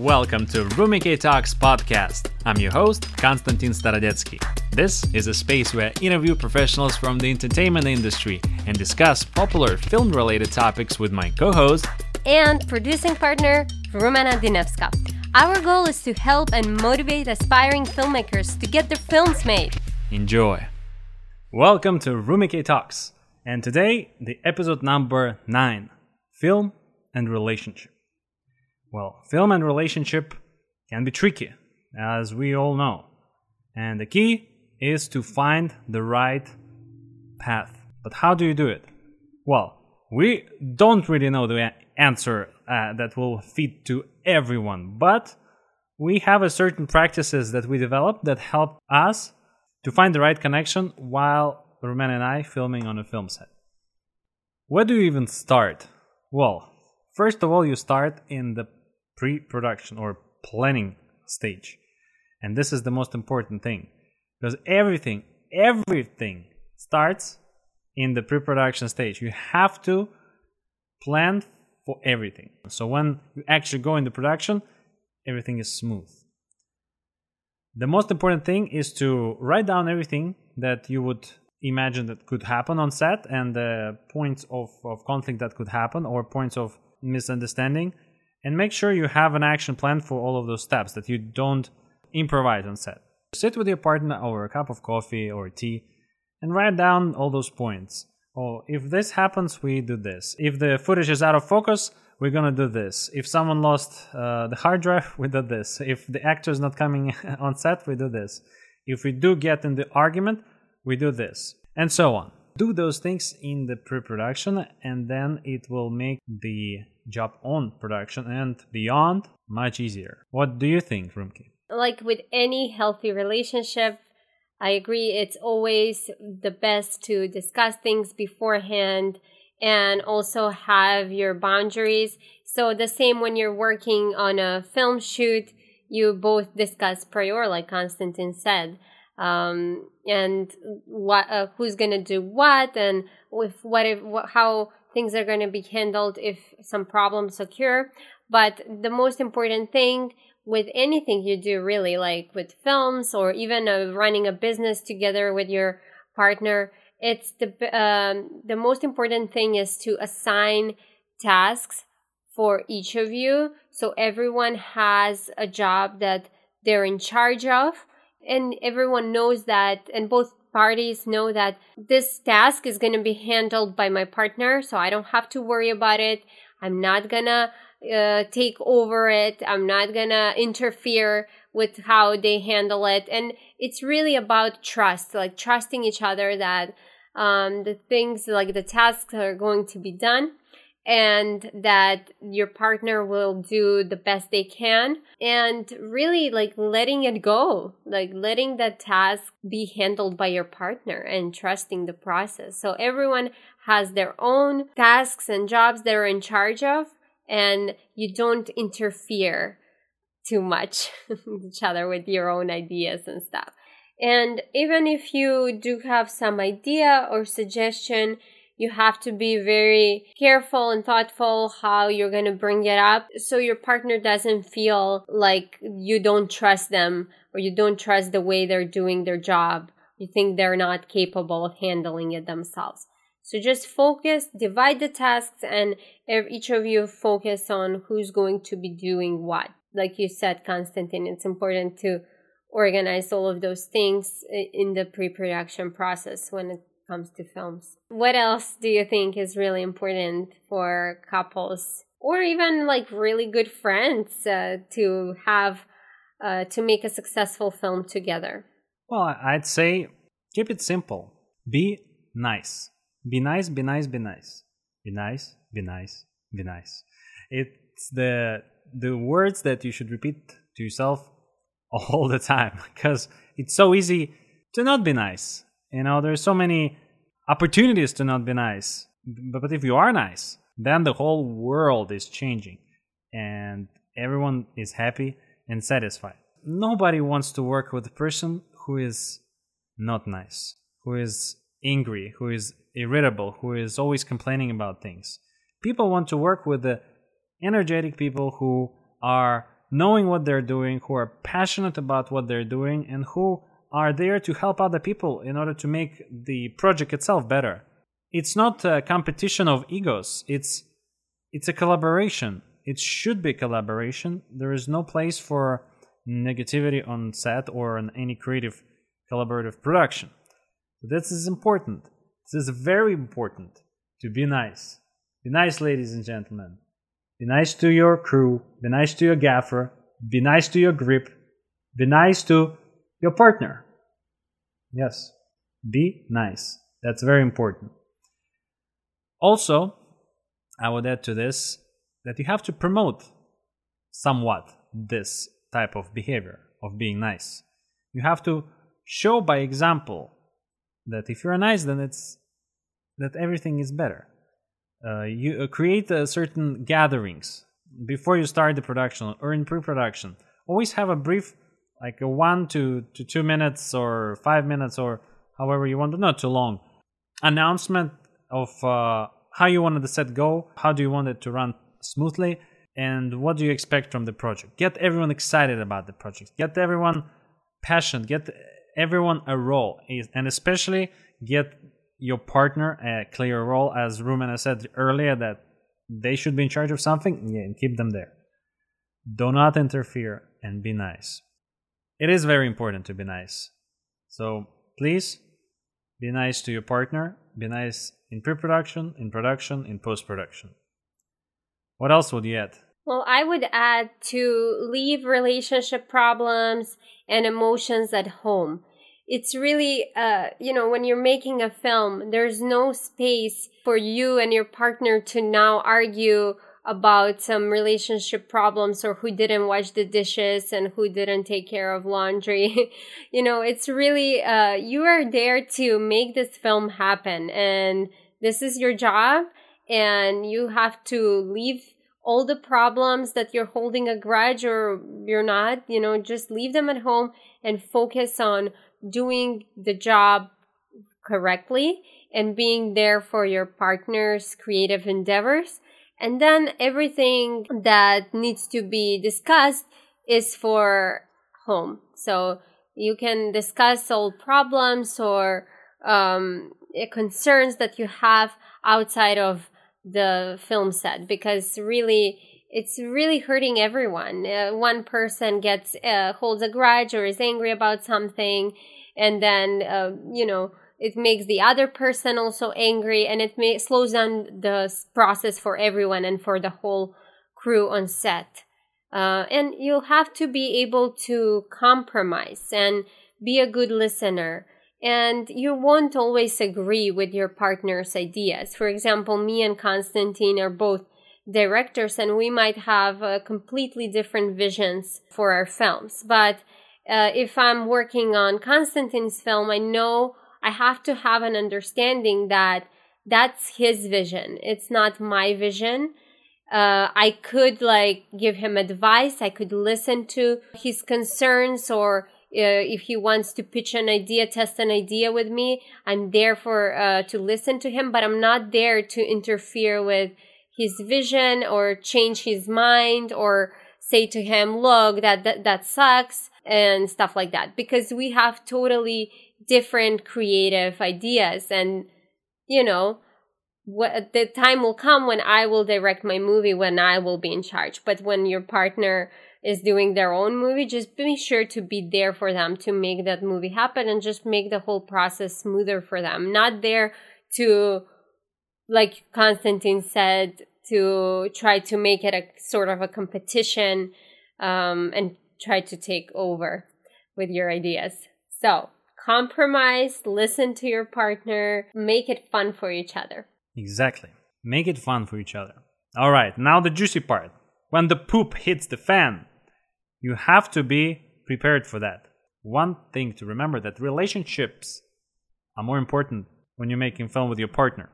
Welcome to Rumikay Talks podcast. I'm your host, Konstantin Starodetskii. This is a space where I interview professionals from the entertainment industry and discuss popular film related topics with my co host and producing partner, Rumena Dinevska. Our goal is to help and motivate aspiring filmmakers to get their films made. Enjoy. Welcome to Rumikay Talks, and today the episode number 9 Film and Relationship. Well, film and relationship can be tricky, as we all know. And the key is to find the right path. But how do you do it? Well, we don't really know the answer uh, that will fit to everyone, but we have a certain practices that we develop that help us to find the right connection while Roman and I filming on a film set. Where do you even start? Well, first of all, you start in the pre production or planning stage. And this is the most important thing because everything, everything starts in the pre production stage. You have to plan for everything. So when you actually go into production, everything is smooth. The most important thing is to write down everything that you would imagine that could happen on set and the points of, of conflict that could happen or points of misunderstanding and make sure you have an action plan for all of those steps that you don't improvise on set. Sit with your partner over a cup of coffee or tea and write down all those points. Oh, if this happens, we do this. If the footage is out of focus, we're gonna do this. If someone lost uh, the hard drive, we do this. If the actor is not coming on set, we do this. If we do get in the argument, we do this. And so on. Do those things in the pre production, and then it will make the job on production and beyond much easier. What do you think, Rumki? Like with any healthy relationship, I agree it's always the best to discuss things beforehand and also have your boundaries. So the same when you're working on a film shoot, you both discuss prior, like Konstantin said, um, and what uh, who's gonna do what, and if what if what, how things are going to be handled if some problems occur. But the most important thing with anything you do, really, like with films or even uh, running a business together with your partner, it's the um, the most important thing is to assign tasks for each of you, so everyone has a job that they're in charge of, and everyone knows that, and both parties know that this task is going to be handled by my partner, so I don't have to worry about it. I'm not going to uh, take over it. I'm not going to interfere with how they handle it. And it's really about trust, like trusting each other that um, the things, like the tasks are going to be done and that your partner will do the best they can and really like letting it go like letting that task be handled by your partner and trusting the process. So everyone has their own tasks and jobs they're in charge of and you don't interfere too much each other with your own ideas and stuff. And even if you do have some idea or suggestion you have to be very careful and thoughtful how you're going to bring it up so your partner doesn't feel like you don't trust them or you don't trust the way they're doing their job. You think they're not capable of handling it themselves. So just focus, divide the tasks, and each of you focus on who's going to be doing what. Like you said, Konstantin, it's important to organize all of those things in the pre production process when it comes to films. What else do you think is really important for couples or even like really good friends uh, to have uh, to make a successful film together? Well, I'd say keep it simple. Be nice. Be nice, be nice, be nice. Be nice, be nice, be nice. It's the the words that you should repeat to yourself all the time because it's so easy to not be nice you know, there's so many opportunities to not be nice. But, but if you are nice, then the whole world is changing and everyone is happy and satisfied. Nobody wants to work with a person who is not nice, who is angry, who is irritable, who is always complaining about things. People want to work with the energetic people who are knowing what they're doing, who are passionate about what they're doing, and who are there to help other people in order to make the project itself better. It's not a competition of egos. It's it's a collaboration. It should be collaboration. There is no place for negativity on set or on any creative collaborative production. This is important. This is very important to be nice. Be nice, ladies and gentlemen. Be nice to your crew. Be nice to your gaffer. Be nice to your grip. Be nice to your partner. Yes, be nice. That's very important. Also, I would add to this that you have to promote somewhat this type of behavior of being nice. You have to show by example that if you're nice, then it's that everything is better. Uh, you uh, create uh, certain gatherings before you start the production or in pre-production. Always have a brief, like a one to, to two minutes or five minutes or however you want, not too long, announcement of uh, how you wanted the set go, how do you want it to run smoothly, and what do you expect from the project. Get everyone excited about the project. Get everyone passionate. Get everyone a role, and especially get your partner a clear role. As Rumen said earlier, that they should be in charge of something. Yeah, and keep them there. Do not interfere and be nice. It is very important to be nice. So please be nice to your partner. Be nice in pre production, in production, in post production. What else would you add? Well, I would add to leave relationship problems and emotions at home. It's really, uh, you know, when you're making a film, there's no space for you and your partner to now argue about some relationship problems or who didn't wash the dishes and who didn't take care of laundry. you know, it's really, uh, you are there to make this film happen and this is your job and you have to leave all the problems that you're holding a grudge or you're not, you know, just leave them at home and focus on doing the job correctly and being there for your partner's creative endeavors and then everything that needs to be discussed is for home. So you can discuss all problems or um, eh, concerns that you have outside of the film set because really it's really hurting everyone. Uh, one person gets uh, holds a grudge or is angry about something, and then uh, you know it makes the other person also angry and it may slows down the process for everyone and for the whole crew on set. Uh, and you have to be able to compromise and be a good listener. And you won't always agree with your partner's ideas. For example me and konstantin are both directors and we might have uh, completely different visions for our films. But uh, if i'm working on konstantin's film i know I have to have an understanding that that's his vision. It's not my vision. Uh, I could like give him advice. I could listen to his concerns or uh, if he wants to pitch an idea, test an idea with me, I'm there for uh, to listen to him, but I'm not there to interfere with his vision or change his mind or say to him, "Look, that that, that sucks." and stuff like that because we have totally different creative ideas. And you know what the time will come when I will direct my movie when I will be in charge. But when your partner is doing their own movie just be sure to be there for them to make that movie happen and just make the whole process smoother for them. Not there to like konstantin said to try to make it a sort of a competition um, and try to take over with your ideas. So compromise, listen to your partner, make it fun for each other. Exactly. Make it fun for each other. All right, now the juicy part. When the poop hits the fan, you have to be prepared for that. One thing to remember that relationships are more important when you're making film with your partner.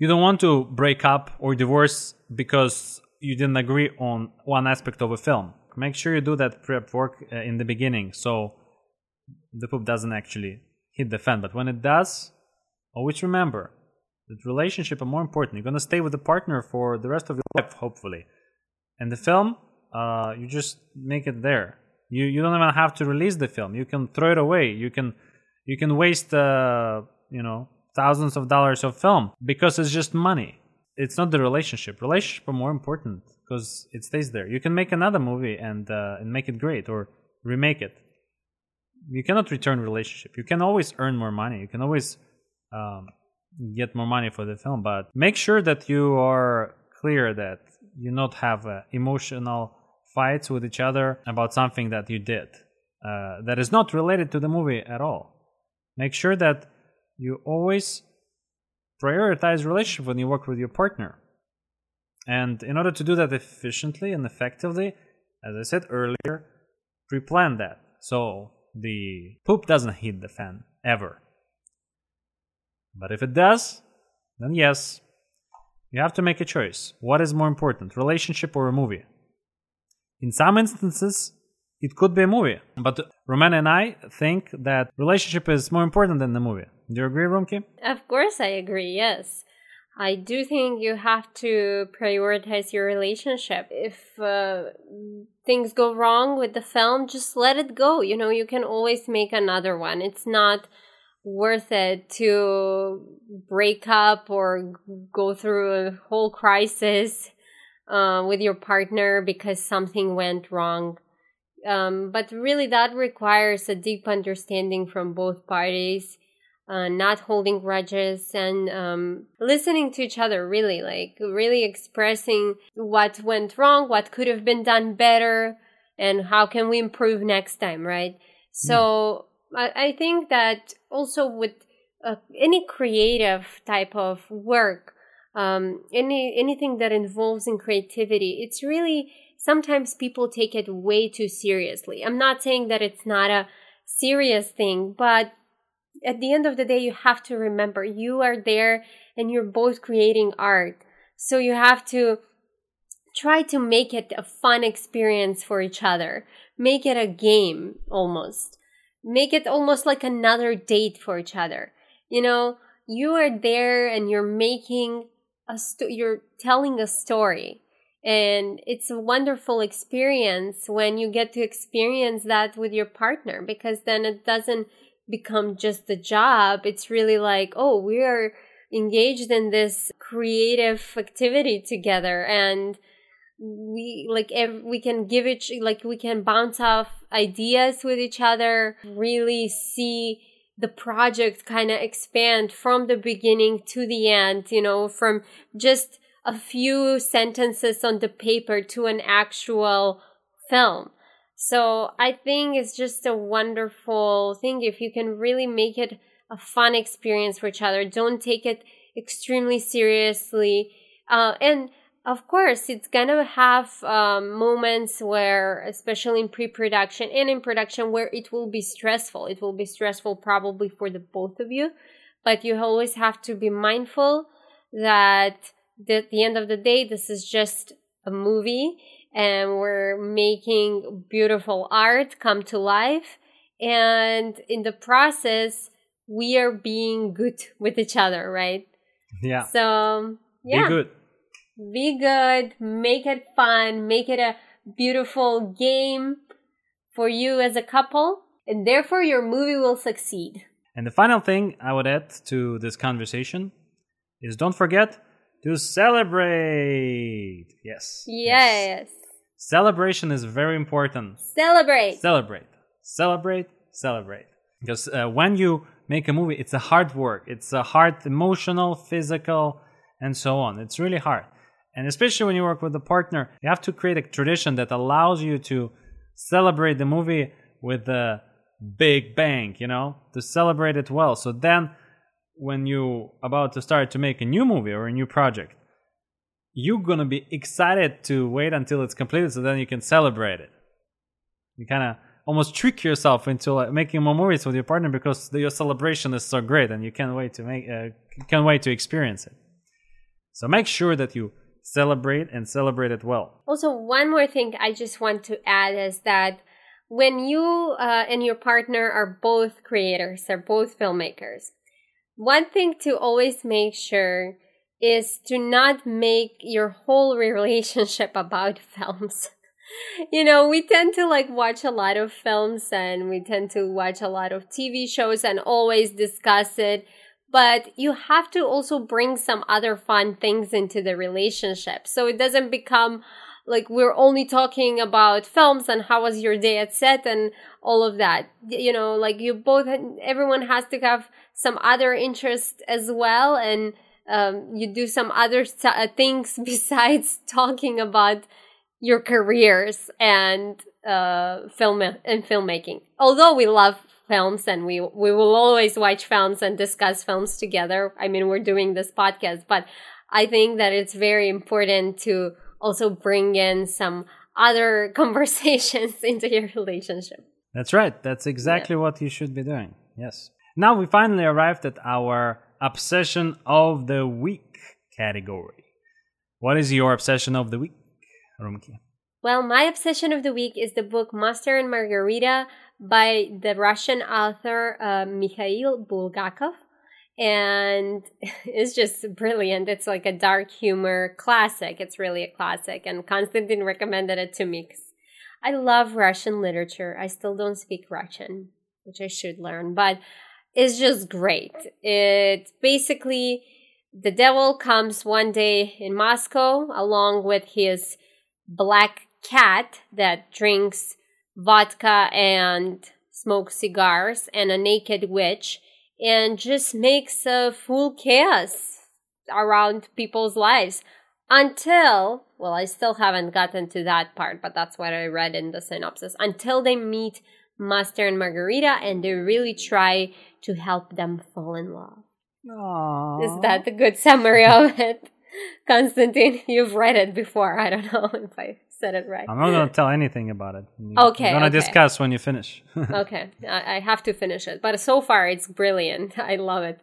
You don't want to break up or divorce because you didn't agree on one aspect of a film. Make sure you do that prep work uh, in the beginning so the poop doesn't actually hit the fan. But when it does, always remember that relationship are more important. You're gonna stay with the partner for the rest of your life, hopefully. And the film uh, you just make it there. You you don't even have to release the film. You can throw it away. You can you can waste uh, you know thousands of dollars of film because it's just money. It's not the relationship. Relationship are more important because it stays there. You can make another movie and uh, and make it great or remake it. You cannot return relationship. You can always earn more money. You can always um, get more money for the film, but make sure that you are clear that you not have uh, emotional fights with each other about something that you did uh, that is not related to the movie at all. Make sure that you always prioritize relationship when you work with your partner. And in order to do that efficiently and effectively, as I said earlier, pre-plan that. So the poop doesn't hit the fan ever. But if it does, then yes, you have to make a choice. What is more important, relationship or a movie? In some instances, it could be a movie. But Roman and I think that relationship is more important than the movie. Do you agree, Rumki? Of course, I agree, yes. I do think you have to prioritize your relationship. If uh, things go wrong with the film, just let it go. You know, you can always make another one. It's not worth it to break up or go through a whole crisis uh, with your partner because something went wrong. Um, but really, that requires a deep understanding from both parties, uh, not holding grudges and um, listening to each other, really, like really expressing what went wrong, what could have been done better, and how can we improve next time, right? So, I, I think that also with uh, any creative type of work, um, any anything that involves in creativity, it's really sometimes people take it way too seriously. I'm not saying that it's not a serious thing, but at the end of the day, you have to remember you are there and you're both creating art. So you have to try to make it a fun experience for each other. Make it a game almost make it almost like another date for each other. You know, you are there and you're making a sto- you're telling a story. And it's a wonderful experience when you get to experience that with your partner because then it doesn't become just a job. It's really like, oh, we are engaged in this creative activity together and we like ev- we can give it like we can bounce off ideas with each other really see the project kind of expand from the beginning to the end you know from just a few sentences on the paper to an actual film so i think it's just a wonderful thing if you can really make it a fun experience for each other don't take it extremely seriously uh, and of course, it's gonna have um, moments where, especially in pre-production and in production, where it will be stressful. It will be stressful probably for the both of you, but you always have to be mindful that at the end of the day, this is just a movie, and we're making beautiful art come to life, and in the process, we are being good with each other, right? Yeah. So yeah. Be good be good, make it fun, make it a beautiful game for you as a couple, and therefore your movie will succeed. And the final thing I would add to this conversation is don't forget to celebrate. Yes. Yes. yes. Celebration is very important. Celebrate. Celebrate. Celebrate. Celebrate. Because uh, when you make a movie, it's a hard work. It's a hard emotional, physical, and so on. It's really hard. And especially when you work with a partner, you have to create a tradition that allows you to celebrate the movie with a big bang, you know, to celebrate it well. So then when you about to start to make a new movie or a new project, you're to be excited to wait until it's completed so then you can celebrate it. You kind of almost trick yourself into like making more movies with your partner because the, your celebration is so great and you can't wait to make uh, can't wait to experience it. So make sure that you celebrate and celebrate it well. Also, one more thing I just want to add is that when you uh, and your partner are both creators, are both filmmakers, one thing to always make sure is to not make your whole relationship about films. you know, we tend to like watch a lot of films and we tend to watch a lot of TV shows and always discuss it. But you have to also bring some other fun things into the relationship. So it doesn't become like we're only talking about films and how was your day at set and all of that. You know, like you both, everyone has to have some other interest as well. And um, you do some other uh, things besides talking about your careers and uh, film and filmmaking. Although we love films and we we will always watch films and discuss films together. I mean, we're doing this podcast, but I think that it's very important to also bring in some other conversations into your relationship. That's right. That's exactly yeah. what you should be doing. Yes. Now we finally arrived at our obsession of the week category. What is your obsession of the week? Rumki? Well, my obsession of the week is the book Master and Margarita by the Russian author uh, Mikhail Bulgakov. And it's just brilliant. It's like a dark humor classic. It's really a classic. And Konstantin recommended it to me I love Russian literature. I still don't speak Russian, which I should learn, but it's just great. It basically, the devil comes one day in Moscow along with his black cat that drinks vodka and smokes cigars and a naked witch and just makes a full chaos around people's lives until well i still haven't gotten to that part but that's what i read in the synopsis until they meet master and margarita and they really try to help them fall in love Aww. is that a good summary of it Konstantin, you've read it before. I don't know if I said it right. I'm not going to tell anything about it. okay. I'm going to okay. discuss when you finish. okay. I, I have to finish it. But so far, it's brilliant. I love it.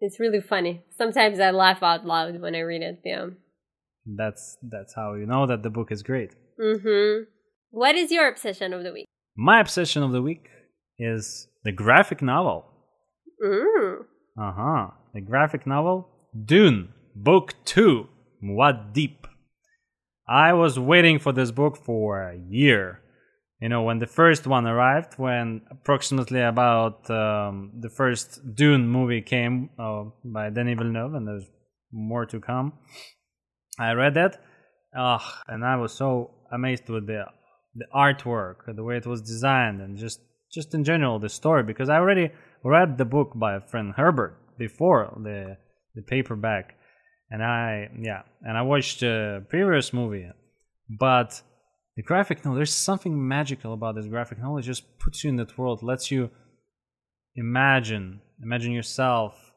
It's really funny. Sometimes I laugh out loud when I read it. Yeah. That's that's how you know that the book is great. Mm-hmm. What is your obsession of the week? My obsession of the week is the graphic novel. Mm. Uh huh. The graphic novel Dune Book 2 Muad'Dib. I was waiting for this book for a year. You know, when the first one arrived, when approximately about um, the first Dune movie came uh, by Denis Villeneuve, and there's more to come. I read that, uh, and I was so amazed with the the artwork, the way it was designed, and just just in general the story. Because I already read the book by Frank Herbert before the the paperback, and I yeah, and I watched the previous movie, but the graphic novel there's something magical about this graphic novel. It just puts you in that world, lets you imagine imagine yourself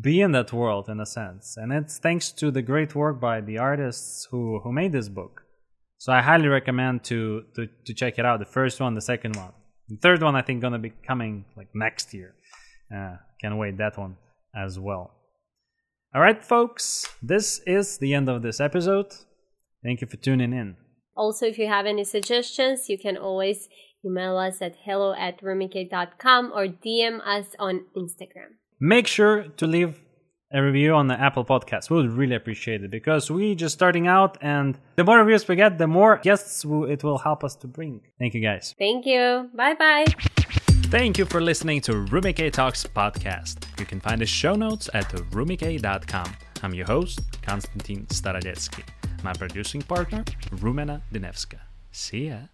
be in that world in a sense, and it's thanks to the great work by the artists who who made this book. So I highly recommend to to, to check it out. The first one, the second one, the third one I think gonna be coming like next year. Uh, can't wait that one as well. All right, folks, this is the end of this episode. Thank you for tuning in. Also, if you have any suggestions, you can always email us at hello at rumikay.com or DM us on Instagram. Make sure to leave a review on the Apple Podcast. We would really appreciate it because we just starting out, and the more reviews we get, the more guests it will help us to bring. Thank you, guys. Thank you. Bye bye. Thank you for listening to Rumikay Talks podcast. You can find the show notes at rumikay.com. I'm your host, Konstantin Starodetskii. My producing partner, Rumena Dinevska. See ya.